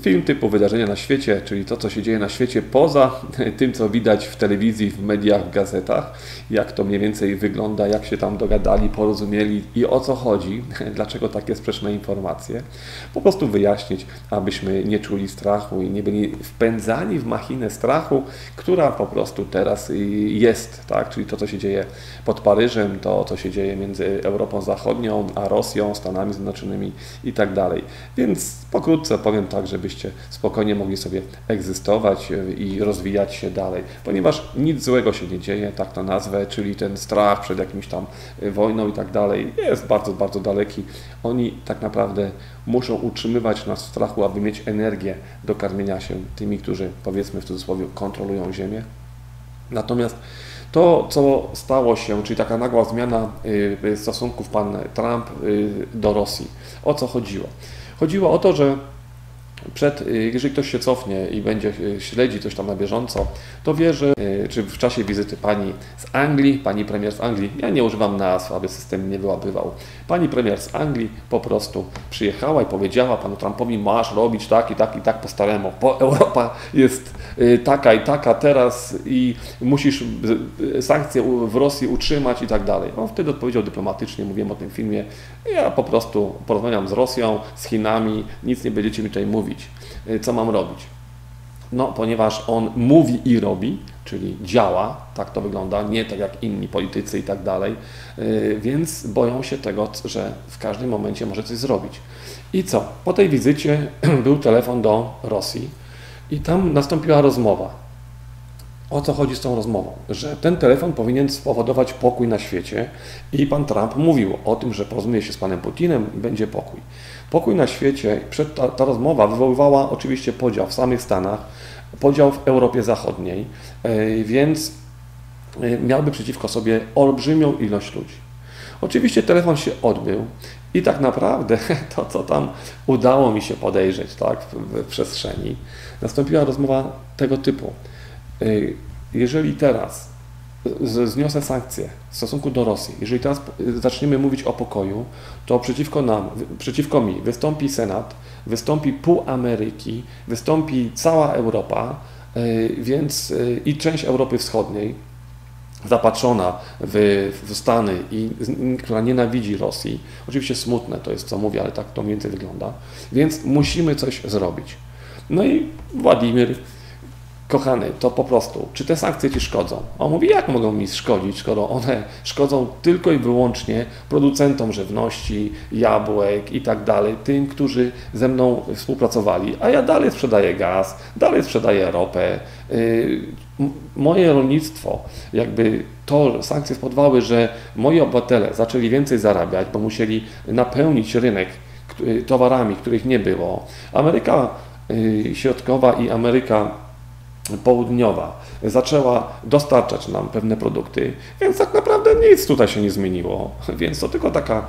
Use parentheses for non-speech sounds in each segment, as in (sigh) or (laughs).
Film typu wydarzenia na świecie, czyli to, co się dzieje na świecie poza tym, co widać w telewizji, w mediach, w gazetach, jak to mniej więcej wygląda, jak się tam dogadali, porozumieli i o co chodzi, (laughs) dlaczego takie sprzeczne informacje. Po prostu wyjaśnić, abyśmy nie czuli strachu i nie byli wpędzani w machinę strachu, która po prostu teraz jest, tak? czyli to, co się dzieje pod Paryżem, to, co się dzieje między Europą Zachodnią a Rosją, Stanami Zjednoczonymi i tak dalej. Więc pokrótce powiem tak, żebyście spokojnie mogli sobie egzystować e, i rozwijać się dalej, ponieważ nic złego się nie dzieje, tak to nazwę, czyli ten strach przed jakimś tam e, wojną i tak dalej jest bardzo, bardzo daleki. Oni tak naprawdę muszą utrzymywać nas w strachu, aby mieć energię do karmienia się tymi, którzy powiedzmy w cudzysłowie kontrolują Ziemię. Natomiast to, co stało się, czyli taka nagła zmiana y, stosunków pan Trump do Rosji, o co chodziło? Chodziło o to, że przed, y, jeżeli ktoś się cofnie i będzie y, śledzi coś tam na bieżąco, to wie, że y, czy w czasie wizyty pani z Anglii, pani premier z Anglii, ja nie używam nazw, aby system nie wyłapywał, pani premier z Anglii po prostu przyjechała i powiedziała panu Trumpowi, masz robić tak i tak i tak po staremu, bo Europa jest taka i taka teraz i musisz sankcje w Rosji utrzymać i tak dalej. On wtedy odpowiedział dyplomatycznie, mówiłem o tym filmie, ja po prostu porozmawiam z Rosją, z Chinami, nic nie będziecie mi tutaj mówić y, co mam robić. No, ponieważ on mówi i robi, czyli działa, tak to wygląda, nie tak jak inni politycy i tak dalej, y, więc boją się tego, że w każdym momencie może coś zrobić. I co? Po tej wizycie (clears throat) był telefon do Rosji i tam nastąpiła rozmowa o co chodzi z tą rozmową? Że ten telefon powinien spowodować pokój na świecie i pan Trump mówił o tym, że porozumie się z panem Putinem i będzie pokój. Pokój na świecie, ta, ta rozmowa wywoływała oczywiście podział w samych Stanach, podział w Europie Zachodniej, e, więc e, miałby przeciwko sobie olbrzymią ilość ludzi. Oczywiście telefon się odbył i tak naprawdę (laughs) to, co tam udało mi się podejrzeć tak, w, w przestrzeni, nastąpiła rozmowa tego typu. Y, jeżeli teraz zniosę sankcje w stosunku do Rosji, jeżeli teraz zaczniemy mówić o pokoju, to przeciwko nam, przeciwko mi wystąpi Senat, wystąpi pół Ameryki, wystąpi cała Europa, y, więc y, i część Europy Wschodniej, zapatrzona w, w, Stany i która nienawidzi Rosji. Oczywiście smutne to jest, co mówię, ale tak to mniej więcej wygląda. Więc musimy coś zrobić. No i Władimir kochany, to po prostu, czy te sankcje Ci szkodzą? On mówi, jak mogą mi szkodzić, skoro one szkodzą tylko i wyłącznie producentom żywności, jabłek i tak dalej, tym, którzy ze mną współpracowali, a ja dalej sprzedaję gaz, dalej sprzedaję ropę. Y, moje rolnictwo, jakby to sankcje spowodowały, że moi obywatele zaczęli więcej zarabiać, bo musieli napełnić rynek towarami, których nie było. Ameryka y, Środkowa i Ameryka południowa zaczęła dostarczać nam pewne produkty, więc tak naprawdę nic tutaj się nie zmieniło. Więc to tylko taka,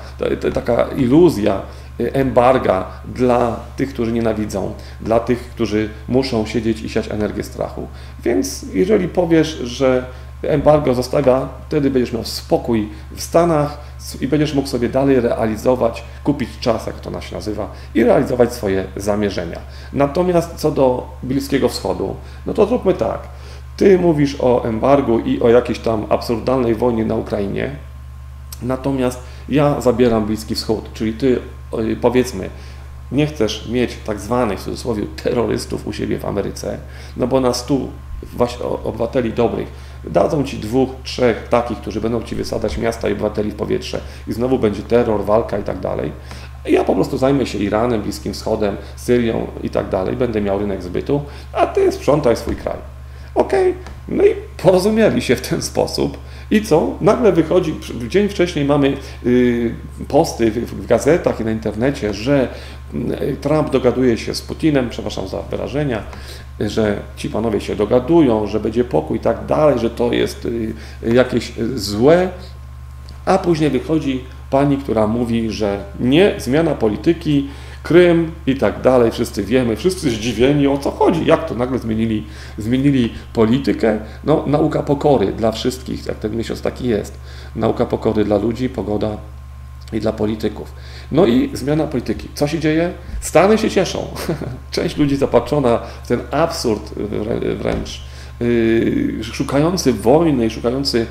taka iluzja embarga dla tych, którzy nienawidzą, dla tych, którzy muszą siedzieć i siać energię strachu. Więc jeżeli powiesz, że embargo zostawia, wtedy będziesz miał spokój w Stanach i będziesz mógł sobie dalej realizować, kupić czas, jak to nas się nazywa, i realizować swoje zamierzenia. Natomiast co do Bliskiego Wschodu, no to zróbmy tak. Ty mówisz o embargu i o jakiejś tam absurdalnej wojnie na Ukrainie, natomiast ja zabieram Bliski Wschód, czyli ty y, powiedzmy, nie chcesz mieć tak zwanych w cudzysłowie terrorystów u siebie w Ameryce, no bo na stu obywateli dobrych dadzą ci dwóch, trzech takich, którzy będą ci wysadzać miasta i obywateli w powietrze i znowu będzie terror, walka i tak dalej. Ja po prostu zajmę się Iranem, Bliskim Wschodem, Syrią i tak dalej, będę miał rynek zbytu, a ty sprzątaj swój kraj. Okej, okay. no i porozumieli się w ten sposób. I co? Nagle wychodzi, dzień wcześniej mamy y, posty w gazetach i na internecie, że Trump dogaduje się z Putinem, przepraszam za wyrażenia, że ci panowie się dogadują, że będzie pokój i tak dalej, że to jest y, jakieś złe, a później wychodzi pani, która mówi, że nie, zmiana polityki, Krym i tak dalej, wszyscy wiemy, wszyscy zdziwieni o co chodzi, jak to nagle zmienili, zmienili politykę. No, nauka pokory dla wszystkich, jak ten miesiąc taki jest. Nauka pokory dla ludzi, pogoda i dla polityków. No i zmiana polityki. Co się dzieje? Stany się cieszą. (laughs) Część ludzi zapatrzona w ten absurd wręcz, yy, szukający wojny i szukający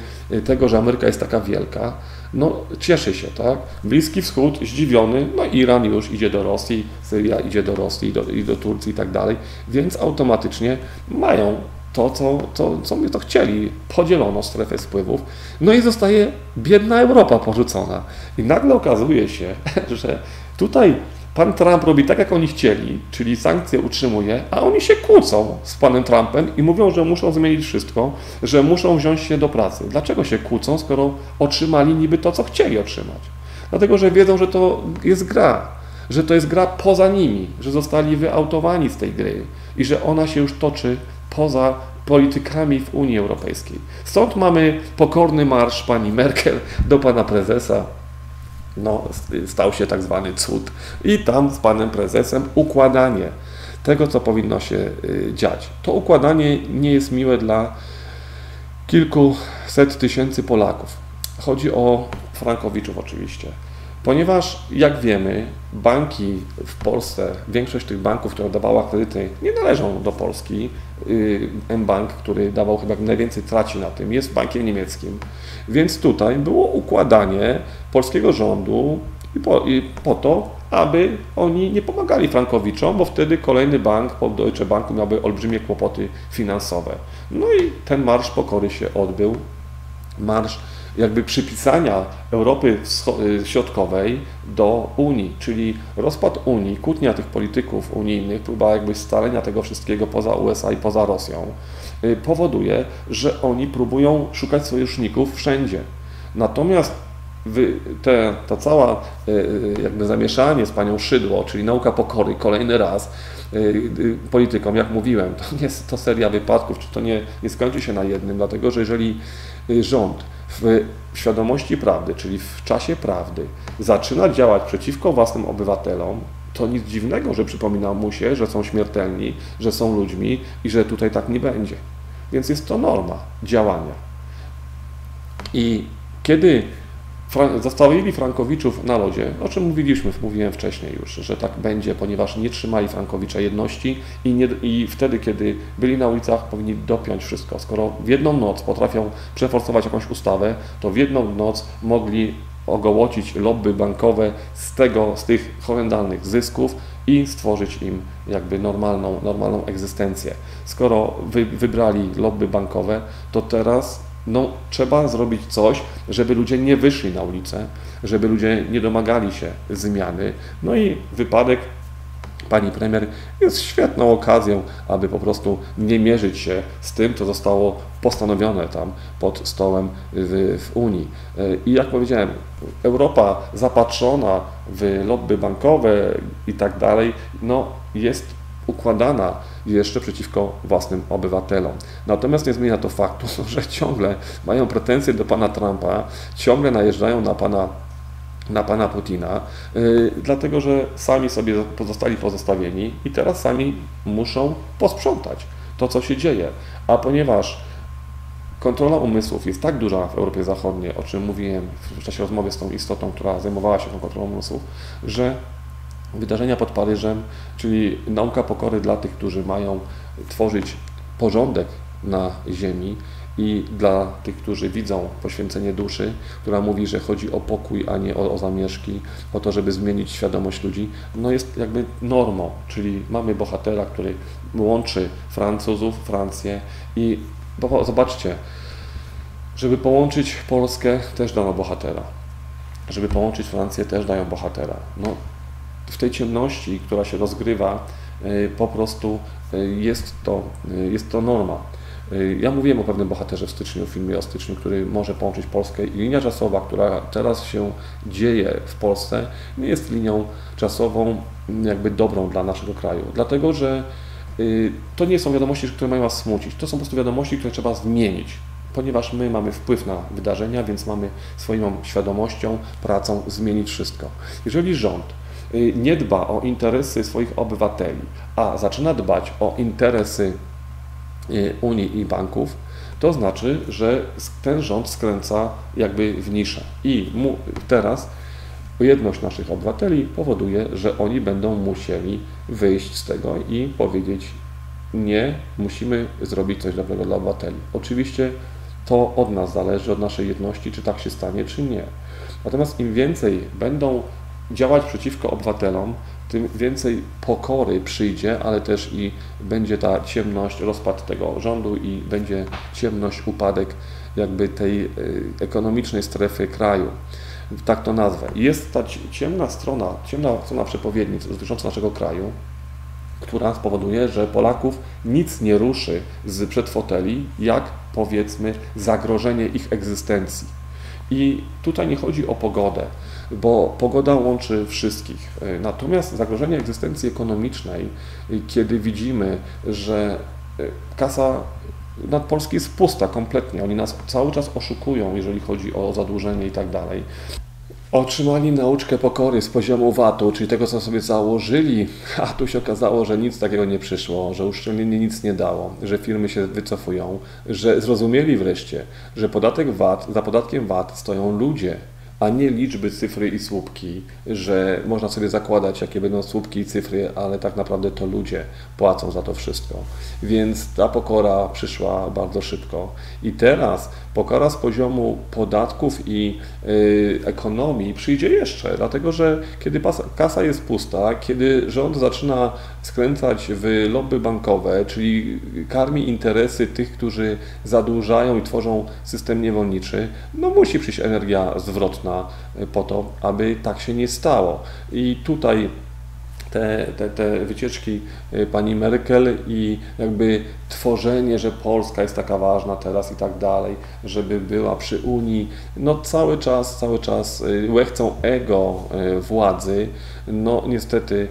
tego, że Ameryka jest taka wielka, no cieszy się, tak? Bliski Wschód zdziwiony, no Iran już idzie do Rosji, Syria idzie do Rosji do, i do Turcji i tak dalej, więc automatycznie mają to, co, co, co my to chcieli. Podzielono strefę wpływów, no i zostaje biedna Europa porzucona. I nagle okazuje się, (laughs) że tutaj pan Trump robi tak, jak oni chcieli, czyli sankcje utrzymuje, a oni się kłócą z panem Trumpem i mówią, że muszą zmienić wszystko, że muszą wziąć się do pracy. Dlaczego się kłócą, skoro otrzymali niby to, co chcieli otrzymać? Dlatego, że wiedzą, że to jest gra, że to jest gra poza nimi, że zostali wyautowani z tej gry i że ona się już toczy poza politykami w Unii Europejskiej. Stąd mamy pokorny marsz pani Merkel do pana prezesa, no, stał się tak zwany cud. I tam z panem prezesem układanie tego, co powinno się y, dziać. To układanie nie jest miłe dla kilkuset tysięcy Polaków. Chodzi o Frankowiczów oczywiście. Ponieważ, jak wiemy, banki w Polsce, większość tych banków, które dawała kredyty, nie należą do Polski. Y, M-Bank, który dawał chyba najwięcej, traci na tym, jest bankiem niemieckim. Więc tutaj było układanie polskiego rządu i po, i po to, aby oni nie pomagali frankowiczom, bo wtedy kolejny bank po Deutsche Banku miałby olbrzymie kłopoty finansowe. No i ten marsz pokory się odbył. Marsz jakby przypisania Europy y, Środkowej do Unii, czyli rozpad Unii, kłótnia tych polityków unijnych, próba jakby scalenia tego wszystkiego poza USA i poza Rosją, y, powoduje, że oni próbują szukać sojuszników wszędzie. Natomiast te, ta cała y, jakby zamieszanie z panią Szydło, czyli nauka pokory, kolejny raz politykom, jak mówiłem, to nie jest to seria wypadków, czy to nie, nie skończy się na jednym, dlatego że jeżeli rząd w świadomości prawdy, czyli w czasie prawdy, zaczyna działać przeciwko własnym obywatelom, to nic dziwnego, że przypomina mu się, że są śmiertelni, że są ludźmi i że tutaj tak nie będzie. Więc jest to norma działania. I kiedy Zostawili Frankowiczów na lodzie, o czym mówiliśmy, mówiłem wcześniej już, że tak będzie, ponieważ nie trzymali Frankowicza jedności i, nie, i wtedy, kiedy byli na ulicach, powinni dopiąć wszystko. Skoro w jedną noc potrafią przeforsować jakąś ustawę, to w jedną noc mogli ogołocić lobby bankowe z tego, z tych horrendalnych zysków i stworzyć im jakby normalną, normalną egzystencję. Skoro wy, wybrali lobby bankowe, to teraz no, trzeba zrobić coś, żeby ludzie nie wyszli na ulicę, żeby ludzie nie domagali się zmiany. No i wypadek pani premier jest świetną okazją, aby po prostu nie mierzyć się z tym, co zostało postanowione tam pod stołem w, w Unii. I jak powiedziałem, Europa zapatrzona w lobby bankowe i tak dalej, no jest układana jeszcze przeciwko własnym obywatelom. Natomiast nie zmienia to faktu, (laughs) że ciągle mają pretensje do pana Trumpa, ciągle najeżdżają na pana na pana Putina, yy, dlatego że sami sobie pozostali pozostawieni i teraz sami muszą posprzątać to, co się dzieje. A ponieważ kontrola umysłów jest tak duża w Europie Zachodniej, o czym mówiłem w czasie rozmowy z tą istotą, która zajmowała się tą kontrolą umysłów, że wydarzenia pod Paryżem, czyli nauka pokory dla tych, którzy mają tworzyć porządek na ziemi i dla tych, którzy widzą poświęcenie duszy, która mówi, że chodzi o pokój, a nie o, o zamieszki, o to, żeby zmienić świadomość ludzi, no jest jakby normą, czyli mamy bohatera, który łączy Francuzów, Francję i bo, zobaczcie, żeby połączyć Polskę też dano bohatera, żeby połączyć Francję też dają bohatera. No, w tej ciemności, która się rozgrywa, y, po prostu y, jest to, y, jest to norma. Ja mówiłem o pewnym bohaterze w styczniu, w filmie o styczniu, który może połączyć Polskę i linia czasowa, która teraz się dzieje w Polsce, nie jest linią czasową jakby dobrą dla naszego kraju, dlatego że to nie są wiadomości, które mają nas smucić, to są po prostu wiadomości, które trzeba zmienić, ponieważ my mamy wpływ na wydarzenia, więc mamy swoją świadomością, pracą zmienić wszystko. Jeżeli rząd nie dba o interesy swoich obywateli, a zaczyna dbać o interesy y, Unii i banków, to znaczy, że ten rząd skręca jakby w niszę. I mu teraz jedność naszych obywateli powoduje, że oni będą musieli wyjść z tego i powiedzieć: Nie, musimy zrobić coś dobrego dla obywateli. Oczywiście to od nas zależy, od naszej jedności, czy tak się stanie, czy nie. Natomiast im więcej będą działać przeciwko obywatelom, tym więcej pokory przyjdzie, ale też i będzie ta ciemność, rozpad tego rządu i będzie ciemność, upadek jakby tej y, ekonomicznej strefy kraju. Tak to nazwę. Jest ta ciemna strona, ciemna strona przepowiedni dotycząca naszego kraju, która spowoduje, że Polaków nic nie ruszy z przed foteli, jak powiedzmy zagrożenie ich egzystencji. I tutaj nie chodzi o pogodę bo pogoda łączy wszystkich. E, natomiast zagrożenie egzystencji ekonomicznej, e, kiedy widzimy, że e, kasa nad Polski jest pusta kompletnie, oni nas cały czas oszukują, jeżeli chodzi o zadłużenie i tak dalej. Otrzymali nauczkę pokory z poziomu VAT-u, czyli tego, co sobie założyli, (laughs) a tu się okazało, że nic takiego nie przyszło, że uszczelnienie nic nie dało, że firmy się wycofują, że zrozumieli wreszcie, że podatek VAT, za podatkiem VAT stoją ludzie, a nie liczby, cyfry i słupki, że można sobie zakładać, jakie będą słupki i cyfry, ale tak naprawdę to ludzie płacą za to wszystko. Więc ta pokora przyszła bardzo szybko. I teraz pokora z poziomu podatków i y, ekonomii przyjdzie jeszcze, dlatego że kiedy kasa jest pusta, kiedy rząd zaczyna skręcać w lobby bankowe, czyli karmi interesy tych, którzy zadłużają i tworzą system niewolniczy, no musi przyjść energia zwrotna po to, aby tak się nie stało. I tutaj te, te, te wycieczki y, pani Merkel i jakby tworzenie, że Polska jest taka ważna teraz i tak dalej, żeby była przy Unii, no cały czas, cały czas y, łechcą ego y, władzy, no niestety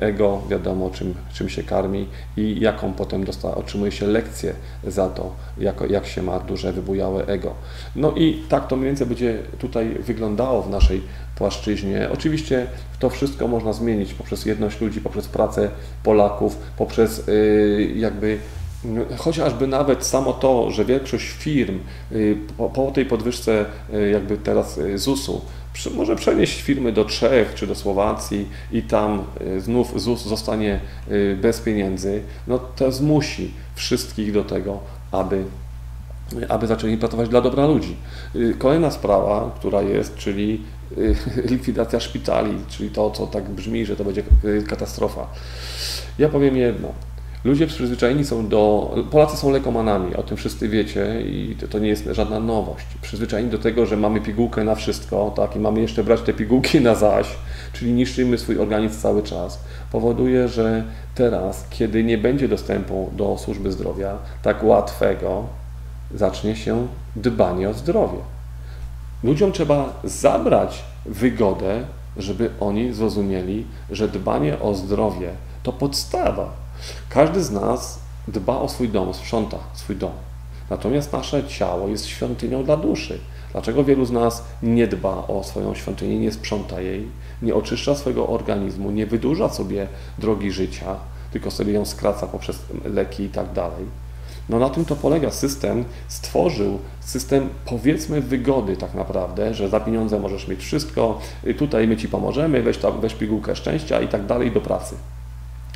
ego wiadomo czym, czym się karmi i jaką potem dosta, otrzymuje się lekcję za to, jak, jak się ma duże, wybujałe ego. No i tak to mniej więcej będzie tutaj wyglądało w naszej płaszczyźnie. Oczywiście to wszystko można zmienić poprzez jedność ludzi, poprzez pracę Polaków, poprzez yy, jakby chociażby nawet samo to, że większość firm y, po, po tej podwyżce y, jakby teraz y, ZUS-u może przenieść firmy do Czech czy do Słowacji i tam znów ZUS zostanie bez pieniędzy, no to zmusi wszystkich do tego, aby aby zaczęli pracować dla dobra ludzi. Kolejna sprawa, która jest, czyli (laughs) likwidacja szpitali, czyli to, co tak brzmi, że to będzie katastrofa. Ja powiem jedno. Ludzie przyzwyczajeni są do. Polacy są lekomanami, o tym wszyscy wiecie i to, to, nie jest żadna nowość. Przyzwyczajeni do tego, że mamy pigułkę na wszystko, tak, i mamy jeszcze brać te pigułki na zaś, czyli niszczymy swój organizm cały czas, powoduje, że teraz, kiedy nie będzie dostępu do służby zdrowia tak łatwego, zacznie się dbanie o zdrowie. Ludziom trzeba zabrać wygodę, żeby oni zrozumieli, że dbanie o zdrowie to podstawa każdy z nas dba o swój dom, sprząta swój dom. Natomiast nasze ciało jest świątynią dla duszy. Dlaczego wielu z nas nie dba o swoją świątynię, nie sprząta jej, nie oczyszcza swojego organizmu, nie wydłuża sobie drogi życia, tylko sobie ją skraca poprzez leki i tak dalej? No na tym to polega. System stworzył system powiedzmy wygody tak naprawdę, że za pieniądze możesz mieć wszystko, tutaj my Ci pomożemy, weź, tam, weź pigułkę szczęścia i tak dalej do pracy.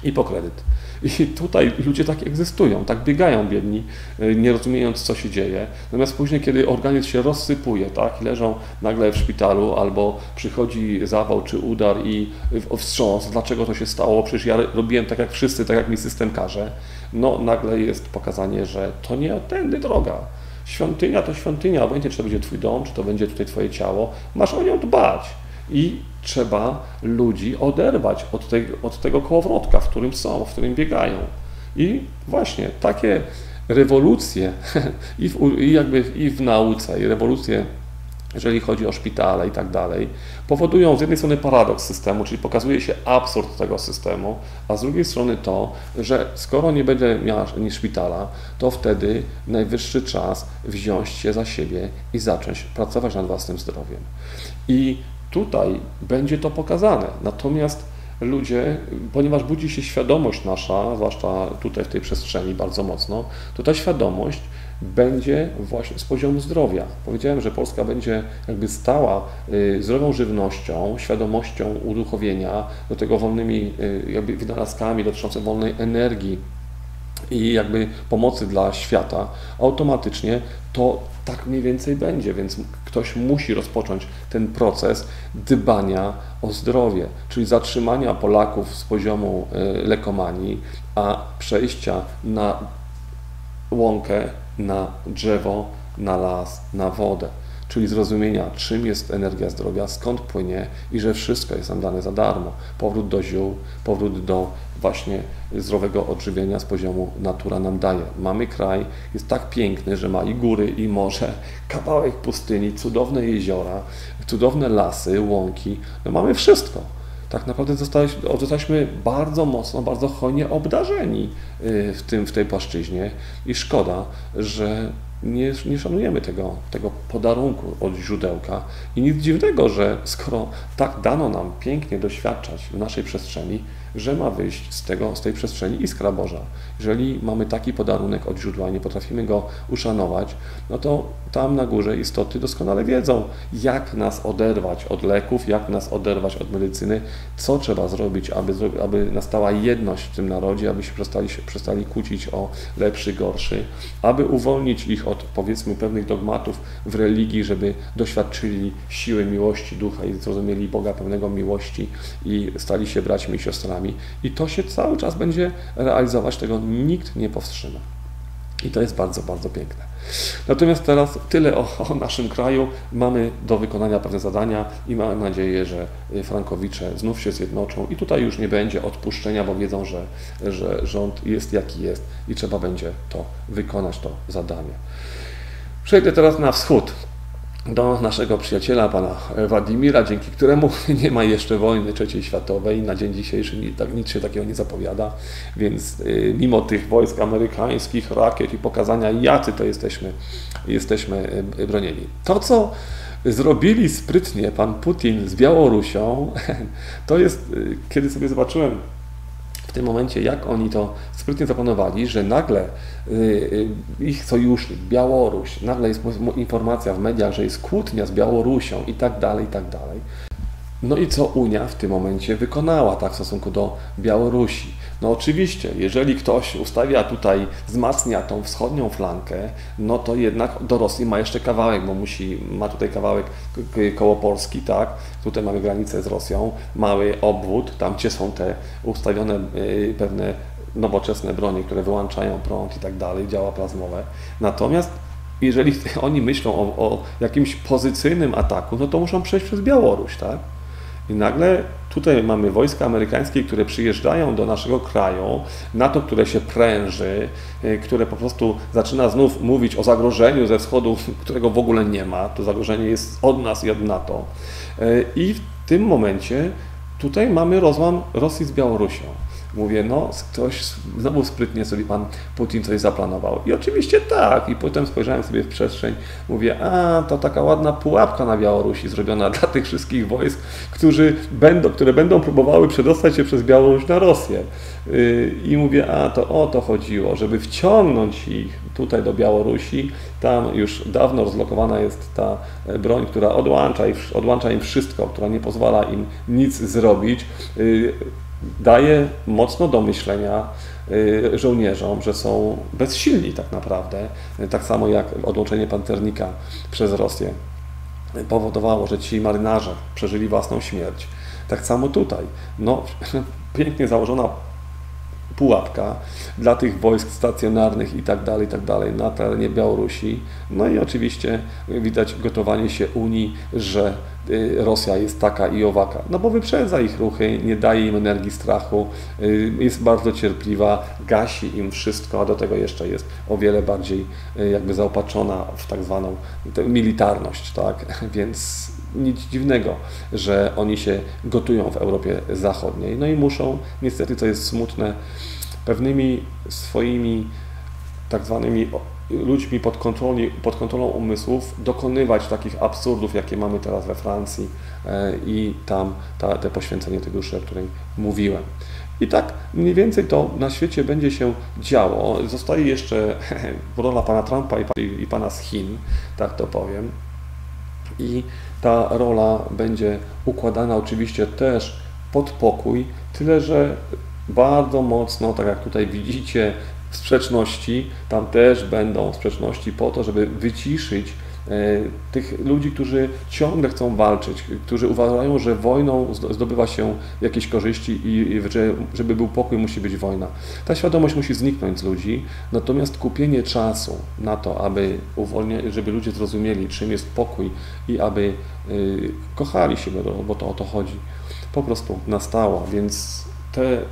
I po kredyt. I tutaj ludzie tak egzystują, tak biegają biedni, y, nie rozumiejąc, co się dzieje. Natomiast później, kiedy organizm się rozsypuje, tak, i leżą nagle w szpitalu, albo przychodzi zawał czy udar i wstrząs, dlaczego to się stało, przecież ja robiłem tak jak wszyscy, tak jak mi system każe, no nagle jest pokazanie, że to nie tędy droga. Świątynia to świątynia, obojętnie czy to będzie Twój dom, czy to będzie tutaj Twoje ciało, masz o nią dbać. I trzeba ludzi oderwać od, tej, od tego kołowrotka, w którym są, w którym biegają. I właśnie takie rewolucje (laughs) i w, i jakby i w nauce, i rewolucje jeżeli chodzi o szpitale i tak dalej, powodują z jednej strony paradoks systemu, czyli pokazuje się absurd tego systemu, a z drugiej strony to, że skoro nie będzie miała ni szpitala, to wtedy najwyższy czas wziąć się za siebie i zacząć pracować nad własnym zdrowiem. I tutaj będzie to pokazane. Natomiast ludzie, ponieważ budzi się świadomość nasza, zwłaszcza tutaj w tej przestrzeni bardzo mocno, to ta świadomość będzie właśnie z poziomu zdrowia. Powiedziałem, że Polska będzie jakby stała y, zdrową żywnością, świadomością uduchowienia, do tego wolnymi y, jakby wynalazkami dotyczącymi wolnej energii i jakby pomocy dla świata, automatycznie to tak mniej więcej będzie, więc ktoś musi rozpocząć ten proces dbania o zdrowie, czyli zatrzymania Polaków z poziomu y, lekomanii, a przejścia na łąkę, na drzewo, na las, na wodę czyli zrozumienia, czym jest energia zdrowia, skąd płynie i że wszystko jest nam dane za darmo. Powrót do ziół, powrót do właśnie zdrowego odżywienia z poziomu natura nam daje. Mamy kraj, jest tak piękny, że ma i góry, i morze, (laughs) kawałek pustyni, cudowne jeziora, cudowne lasy, łąki. No mamy wszystko. Tak naprawdę zostaliśmy bardzo mocno, bardzo hojnie obdarzeni y, w, tym, w tej płaszczyźnie i szkoda, że nie, nie szanujemy tego, tego podarunku od źródełka. I nic dziwnego, że skoro tak dano nam pięknie doświadczać w naszej przestrzeni, że ma wyjść z, tego, z tej przestrzeni iskra Boża. Jeżeli mamy taki podarunek od źródła i nie potrafimy go uszanować, no to tam na górze istoty doskonale wiedzą, jak nas oderwać od leków, jak nas oderwać od medycyny, co trzeba zrobić, aby, aby nastała jedność w tym narodzie, aby się przestali, przestali kłócić o lepszy, gorszy, aby uwolnić ich od powiedzmy pewnych dogmatów w religii, żeby doświadczyli siły miłości ducha i zrozumieli Boga pełnego miłości i stali się braćmi i siostrami. I to się cały czas będzie realizować, tego nikt nie powstrzyma. I to jest bardzo, bardzo piękne. Natomiast teraz tyle o, o, naszym kraju. Mamy do wykonania pewne zadania i mamy nadzieję, że Frankowicze znów się zjednoczą i tutaj już nie będzie odpuszczenia, bo wiedzą, że, że rząd jest jaki jest i trzeba będzie to wykonać, to zadanie. Przejdę teraz na wschód do naszego przyjaciela, pana Władimira, dzięki któremu (laughs) nie ma jeszcze wojny trzeciej światowej. Na dzień dzisiejszy tak, nic się takiego nie zapowiada, więc y, mimo tych wojsk amerykańskich, rakiet i pokazania, jacy to jesteśmy, jesteśmy y, bronieni. To, co zrobili sprytnie pan Putin z Białorusią, (laughs) to jest, y, kiedy sobie zobaczyłem w tym momencie, jak oni to sprytnie zaplanowali, że nagle y, y, ich sojusznik, Białoruś, nagle jest informacja w mediach, że jest kłótnia z Białorusią i tak dalej, i tak dalej. No i co Unia w tym momencie wykonała tak w stosunku do Białorusi? No oczywiście, jeżeli ktoś ustawia tutaj, wzmacnia tą wschodnią flankę, no to jednak do Rosji ma jeszcze kawałek, bo musi, ma tutaj kawałek koło Polski, tak? Tutaj mamy granicę z Rosją, mały obwód, tam gdzie są te ustawione y, pewne nowoczesne bronie, które wyłączają prąd i tak dalej, działa plazmowe. Natomiast jeżeli (laughs) oni myślą o, o jakimś pozycyjnym ataku, no to muszą przejść przez Białoruś, tak? I nagle tutaj mamy wojska amerykańskie, które przyjeżdżają do naszego kraju, NATO, które się pręży, y, które po prostu zaczyna znów mówić o zagrożeniu ze wschodu, (laughs) którego w ogóle nie ma. To zagrożenie jest od nas i od NATO. Y, I w tym momencie tutaj mamy rozłam Rosji z Białorusią. Mówię, no ktoś znowu sprytnie sobie pan Putin coś zaplanował. I oczywiście tak. I potem spojrzałem sobie w przestrzeń, mówię, a to taka ładna pułapka na Białorusi zrobiona (laughs) dla tych wszystkich wojsk, którzy będą, które będą próbowały przedostać się przez Białoruś na Rosję. Y, I mówię, a to o to chodziło, żeby wciągnąć ich tutaj do Białorusi. Tam już dawno rozlokowana jest ta broń, która odłącza, odłącza im wszystko, która nie pozwala im nic zrobić. Y, daje mocno do myślenia y, żołnierzom, że są bezsilni tak naprawdę. Tak samo jak odłączenie pancernika przez Rosję powodowało, że ci marynarze przeżyli własną śmierć. Tak samo tutaj. No, (laughs) pięknie założona pułapka dla tych wojsk stacjonarnych i tak dalej, i tak na terenie Białorusi. No i oczywiście widać gotowanie się Unii, że y, Rosja jest taka i owaka. No bo wyprzedza ich ruchy, nie daje im energii strachu, y, jest bardzo cierpliwa, gasi im wszystko, a do tego jeszcze jest o wiele bardziej y, jakby zaopatrzona w tak zwaną militarność, tak? (laughs) Więc nic dziwnego, że oni się gotują w Europie Zachodniej. No i muszą, niestety, co jest smutne, pewnymi swoimi tak zwanymi ludźmi pod, kontroli, pod kontrolą umysłów dokonywać takich absurdów, jakie mamy teraz we Francji e, i tam ta, te poświęcenie tej duszy, o której mówiłem. I tak mniej więcej to na świecie będzie się działo. Zostaje jeszcze (laughs) rola pana Trumpa i, i pana z Chin, tak to powiem. I ta rola będzie układana oczywiście też pod pokój, tyle że bardzo mocno, tak jak tutaj widzicie, sprzeczności, tam też będą sprzeczności po to, żeby wyciszyć tych ludzi, którzy ciągle chcą walczyć, którzy uważają, że wojną zdobywa się jakieś korzyści i że żeby był pokój, musi być wojna. Ta świadomość musi zniknąć z ludzi, natomiast kupienie czasu na to, aby uwolnić, żeby ludzie zrozumieli, czym jest pokój i aby y, kochali się, bo to o to chodzi, po prostu nastało, więc te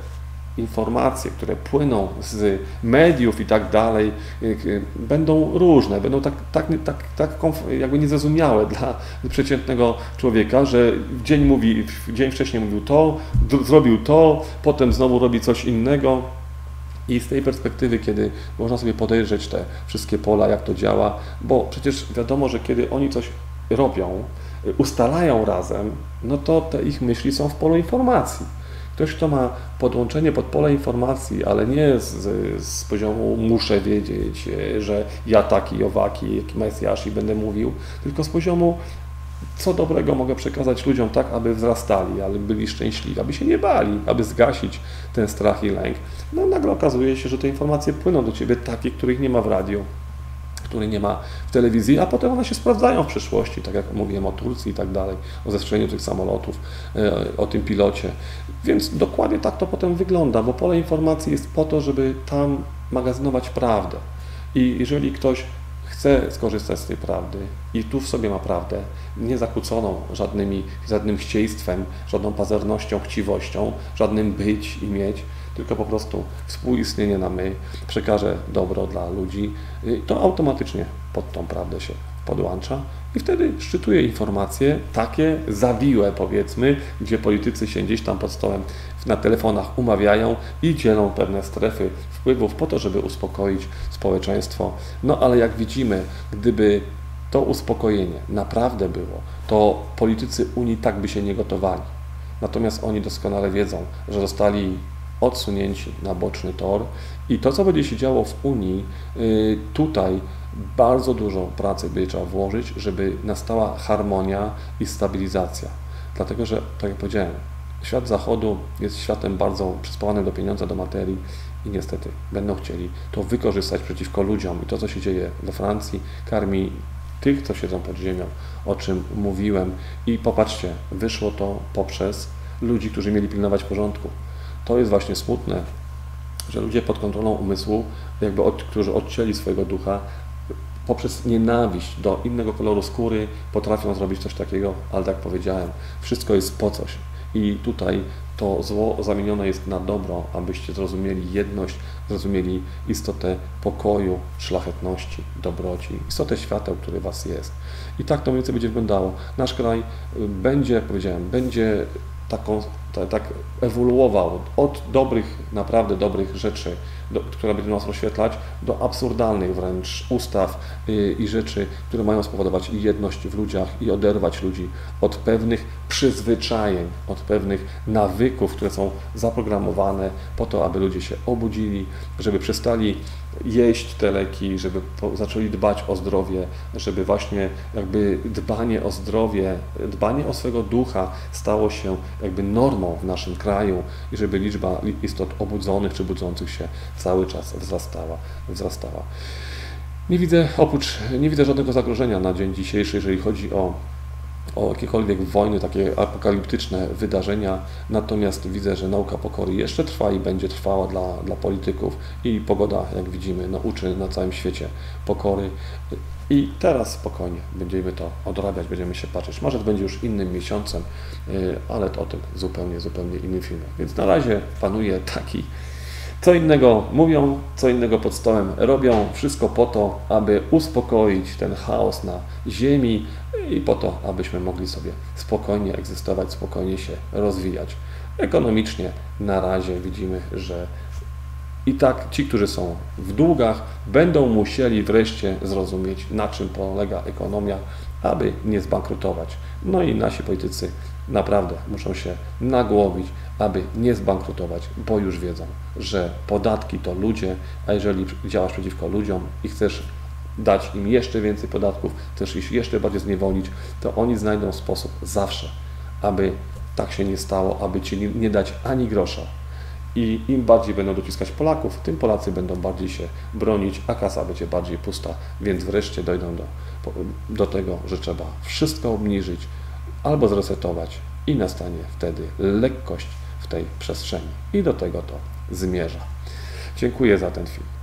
informacje, które płyną z mediów i tak dalej, y, y, będą różne, będą tak, tak, tak, tak jakby niezrozumiałe dla przeciętnego człowieka, że dzień mówi, dzień wcześniej mówił to, zrobił to, potem znowu robi coś innego. I z tej perspektywy, kiedy można sobie podejrzeć te wszystkie pola, jak to działa, bo przecież wiadomo, że kiedy oni coś robią, ustalają razem, no to te ich myśli są w polu informacji. Ktoś, kto ma podłączenie pod pole informacji, ale nie z, z poziomu muszę wiedzieć, e, że ja taki, owaki, jaki mesjasz i będę mówił, tylko z poziomu co dobrego mogę przekazać ludziom tak, aby wzrastali, aby byli szczęśliwi, aby się nie bali, aby zgasić ten strach i lęk. No nagle okazuje się, że te informacje płyną do Ciebie takie, których nie ma w radiu, który nie ma w telewizji, a potem one się sprawdzają w przyszłości, tak jak mówiłem o Turcji i tak dalej, o zestrzeleniu tych samolotów, e, o tym pilocie. Więc dokładnie tak to potem wygląda, bo pole informacji jest po to, żeby tam magazynować prawdę. I jeżeli ktoś chce skorzystać z tej prawdy i tu w sobie ma prawdę, nie zakłóconą żadnymi, żadnym chcieństwem, żadną pazernością, chciwością, żadnym być i mieć, tylko po prostu współistnienie na my przekaże dobro dla ludzi, to automatycznie pod tą prawdę się podłącza i wtedy szczytuje informacje takie zawiłe powiedzmy, gdzie politycy się gdzieś tam pod stołem na telefonach umawiają i dzielą pewne strefy wpływów po to, żeby uspokoić społeczeństwo. No ale jak widzimy, gdyby to uspokojenie naprawdę było, to politycy Unii tak by się nie gotowali. Natomiast oni doskonale wiedzą, że zostali odsunięci na boczny tor i to, co będzie się działo w Unii, y, tutaj bardzo dużo pracy będzie trzeba włożyć, żeby nastała harmonia i stabilizacja. Dlatego, że, tak jak powiedziałem, świat zachodu jest światem bardzo przyspawanym do pieniądza, do materii i niestety będą chcieli to wykorzystać przeciwko ludziom. I to, co się dzieje we Francji, karmi tych, co siedzą pod ziemią, o czym mówiłem. I popatrzcie, wyszło to poprzez ludzi, którzy mieli pilnować porządku. To jest właśnie smutne, że ludzie pod kontrolą umysłu, jakby od, którzy odcięli swojego ducha, poprzez nienawiść do innego koloru skóry potrafią zrobić coś takiego, ale tak powiedziałem, wszystko jest po coś. I tutaj to zło zamienione jest na dobro, abyście zrozumieli jedność, zrozumieli istotę pokoju, szlachetności, dobroci, istotę świateł, który Was jest. I tak to mniej więcej będzie wyglądało. Nasz kraj będzie, jak powiedziałem, będzie taką, tak ewoluował od dobrych, naprawdę dobrych rzeczy, do, które będą nas rozświetlać, do absurdalnych wręcz ustaw y, i rzeczy, które mają spowodować jedność w ludziach i oderwać ludzi od pewnych przyzwyczajeń, od pewnych nawyków, które są zaprogramowane po to, aby ludzie się obudzili, żeby przestali jeść te leki, żeby zaczęli dbać o zdrowie, żeby właśnie jakby dbanie o zdrowie, dbanie o swego ducha stało się jakby normą w naszym kraju i żeby liczba istot obudzonych czy budzących się cały czas wzrastała. wzrastała. Nie widzę oprócz, nie widzę żadnego zagrożenia na dzień dzisiejszy, jeżeli chodzi o o jakiekolwiek wojny, takie apokaliptyczne wydarzenia, natomiast widzę, że nauka pokory jeszcze trwa i będzie trwała dla, dla polityków i pogoda, jak widzimy, nauczy na całym świecie pokory. I teraz spokojnie będziemy to odrabiać, będziemy się patrzeć. Marzec będzie już innym miesiącem, y, ale to o tym zupełnie, zupełnie innym filmie. Więc na razie panuje taki co innego mówią, co innego pod stołem robią, wszystko po to, aby uspokoić ten chaos na ziemi i po to, abyśmy mogli sobie spokojnie egzystować, spokojnie się rozwijać. Ekonomicznie na razie widzimy, że i tak ci, którzy są w długach, będą musieli wreszcie zrozumieć, na czym polega ekonomia, aby nie zbankrutować. No i nasi politycy naprawdę muszą się nagłowić, aby nie zbankrutować, bo już wiedzą, że podatki to ludzie, a jeżeli działasz przeciwko ludziom i chcesz dać im jeszcze więcej podatków, chcesz ich jeszcze bardziej zniewolić, to oni znajdą sposób zawsze, aby tak się nie stało, aby ci nie dać ani grosza. I im bardziej będą dociskać Polaków, tym Polacy będą bardziej się bronić, a kasa będzie bardziej pusta, więc wreszcie dojdą do, do tego, że trzeba wszystko obniżyć albo zresetować i nastanie wtedy lekkość w tej przestrzeni. I do tego to zmierza. Dziękuję za ten film.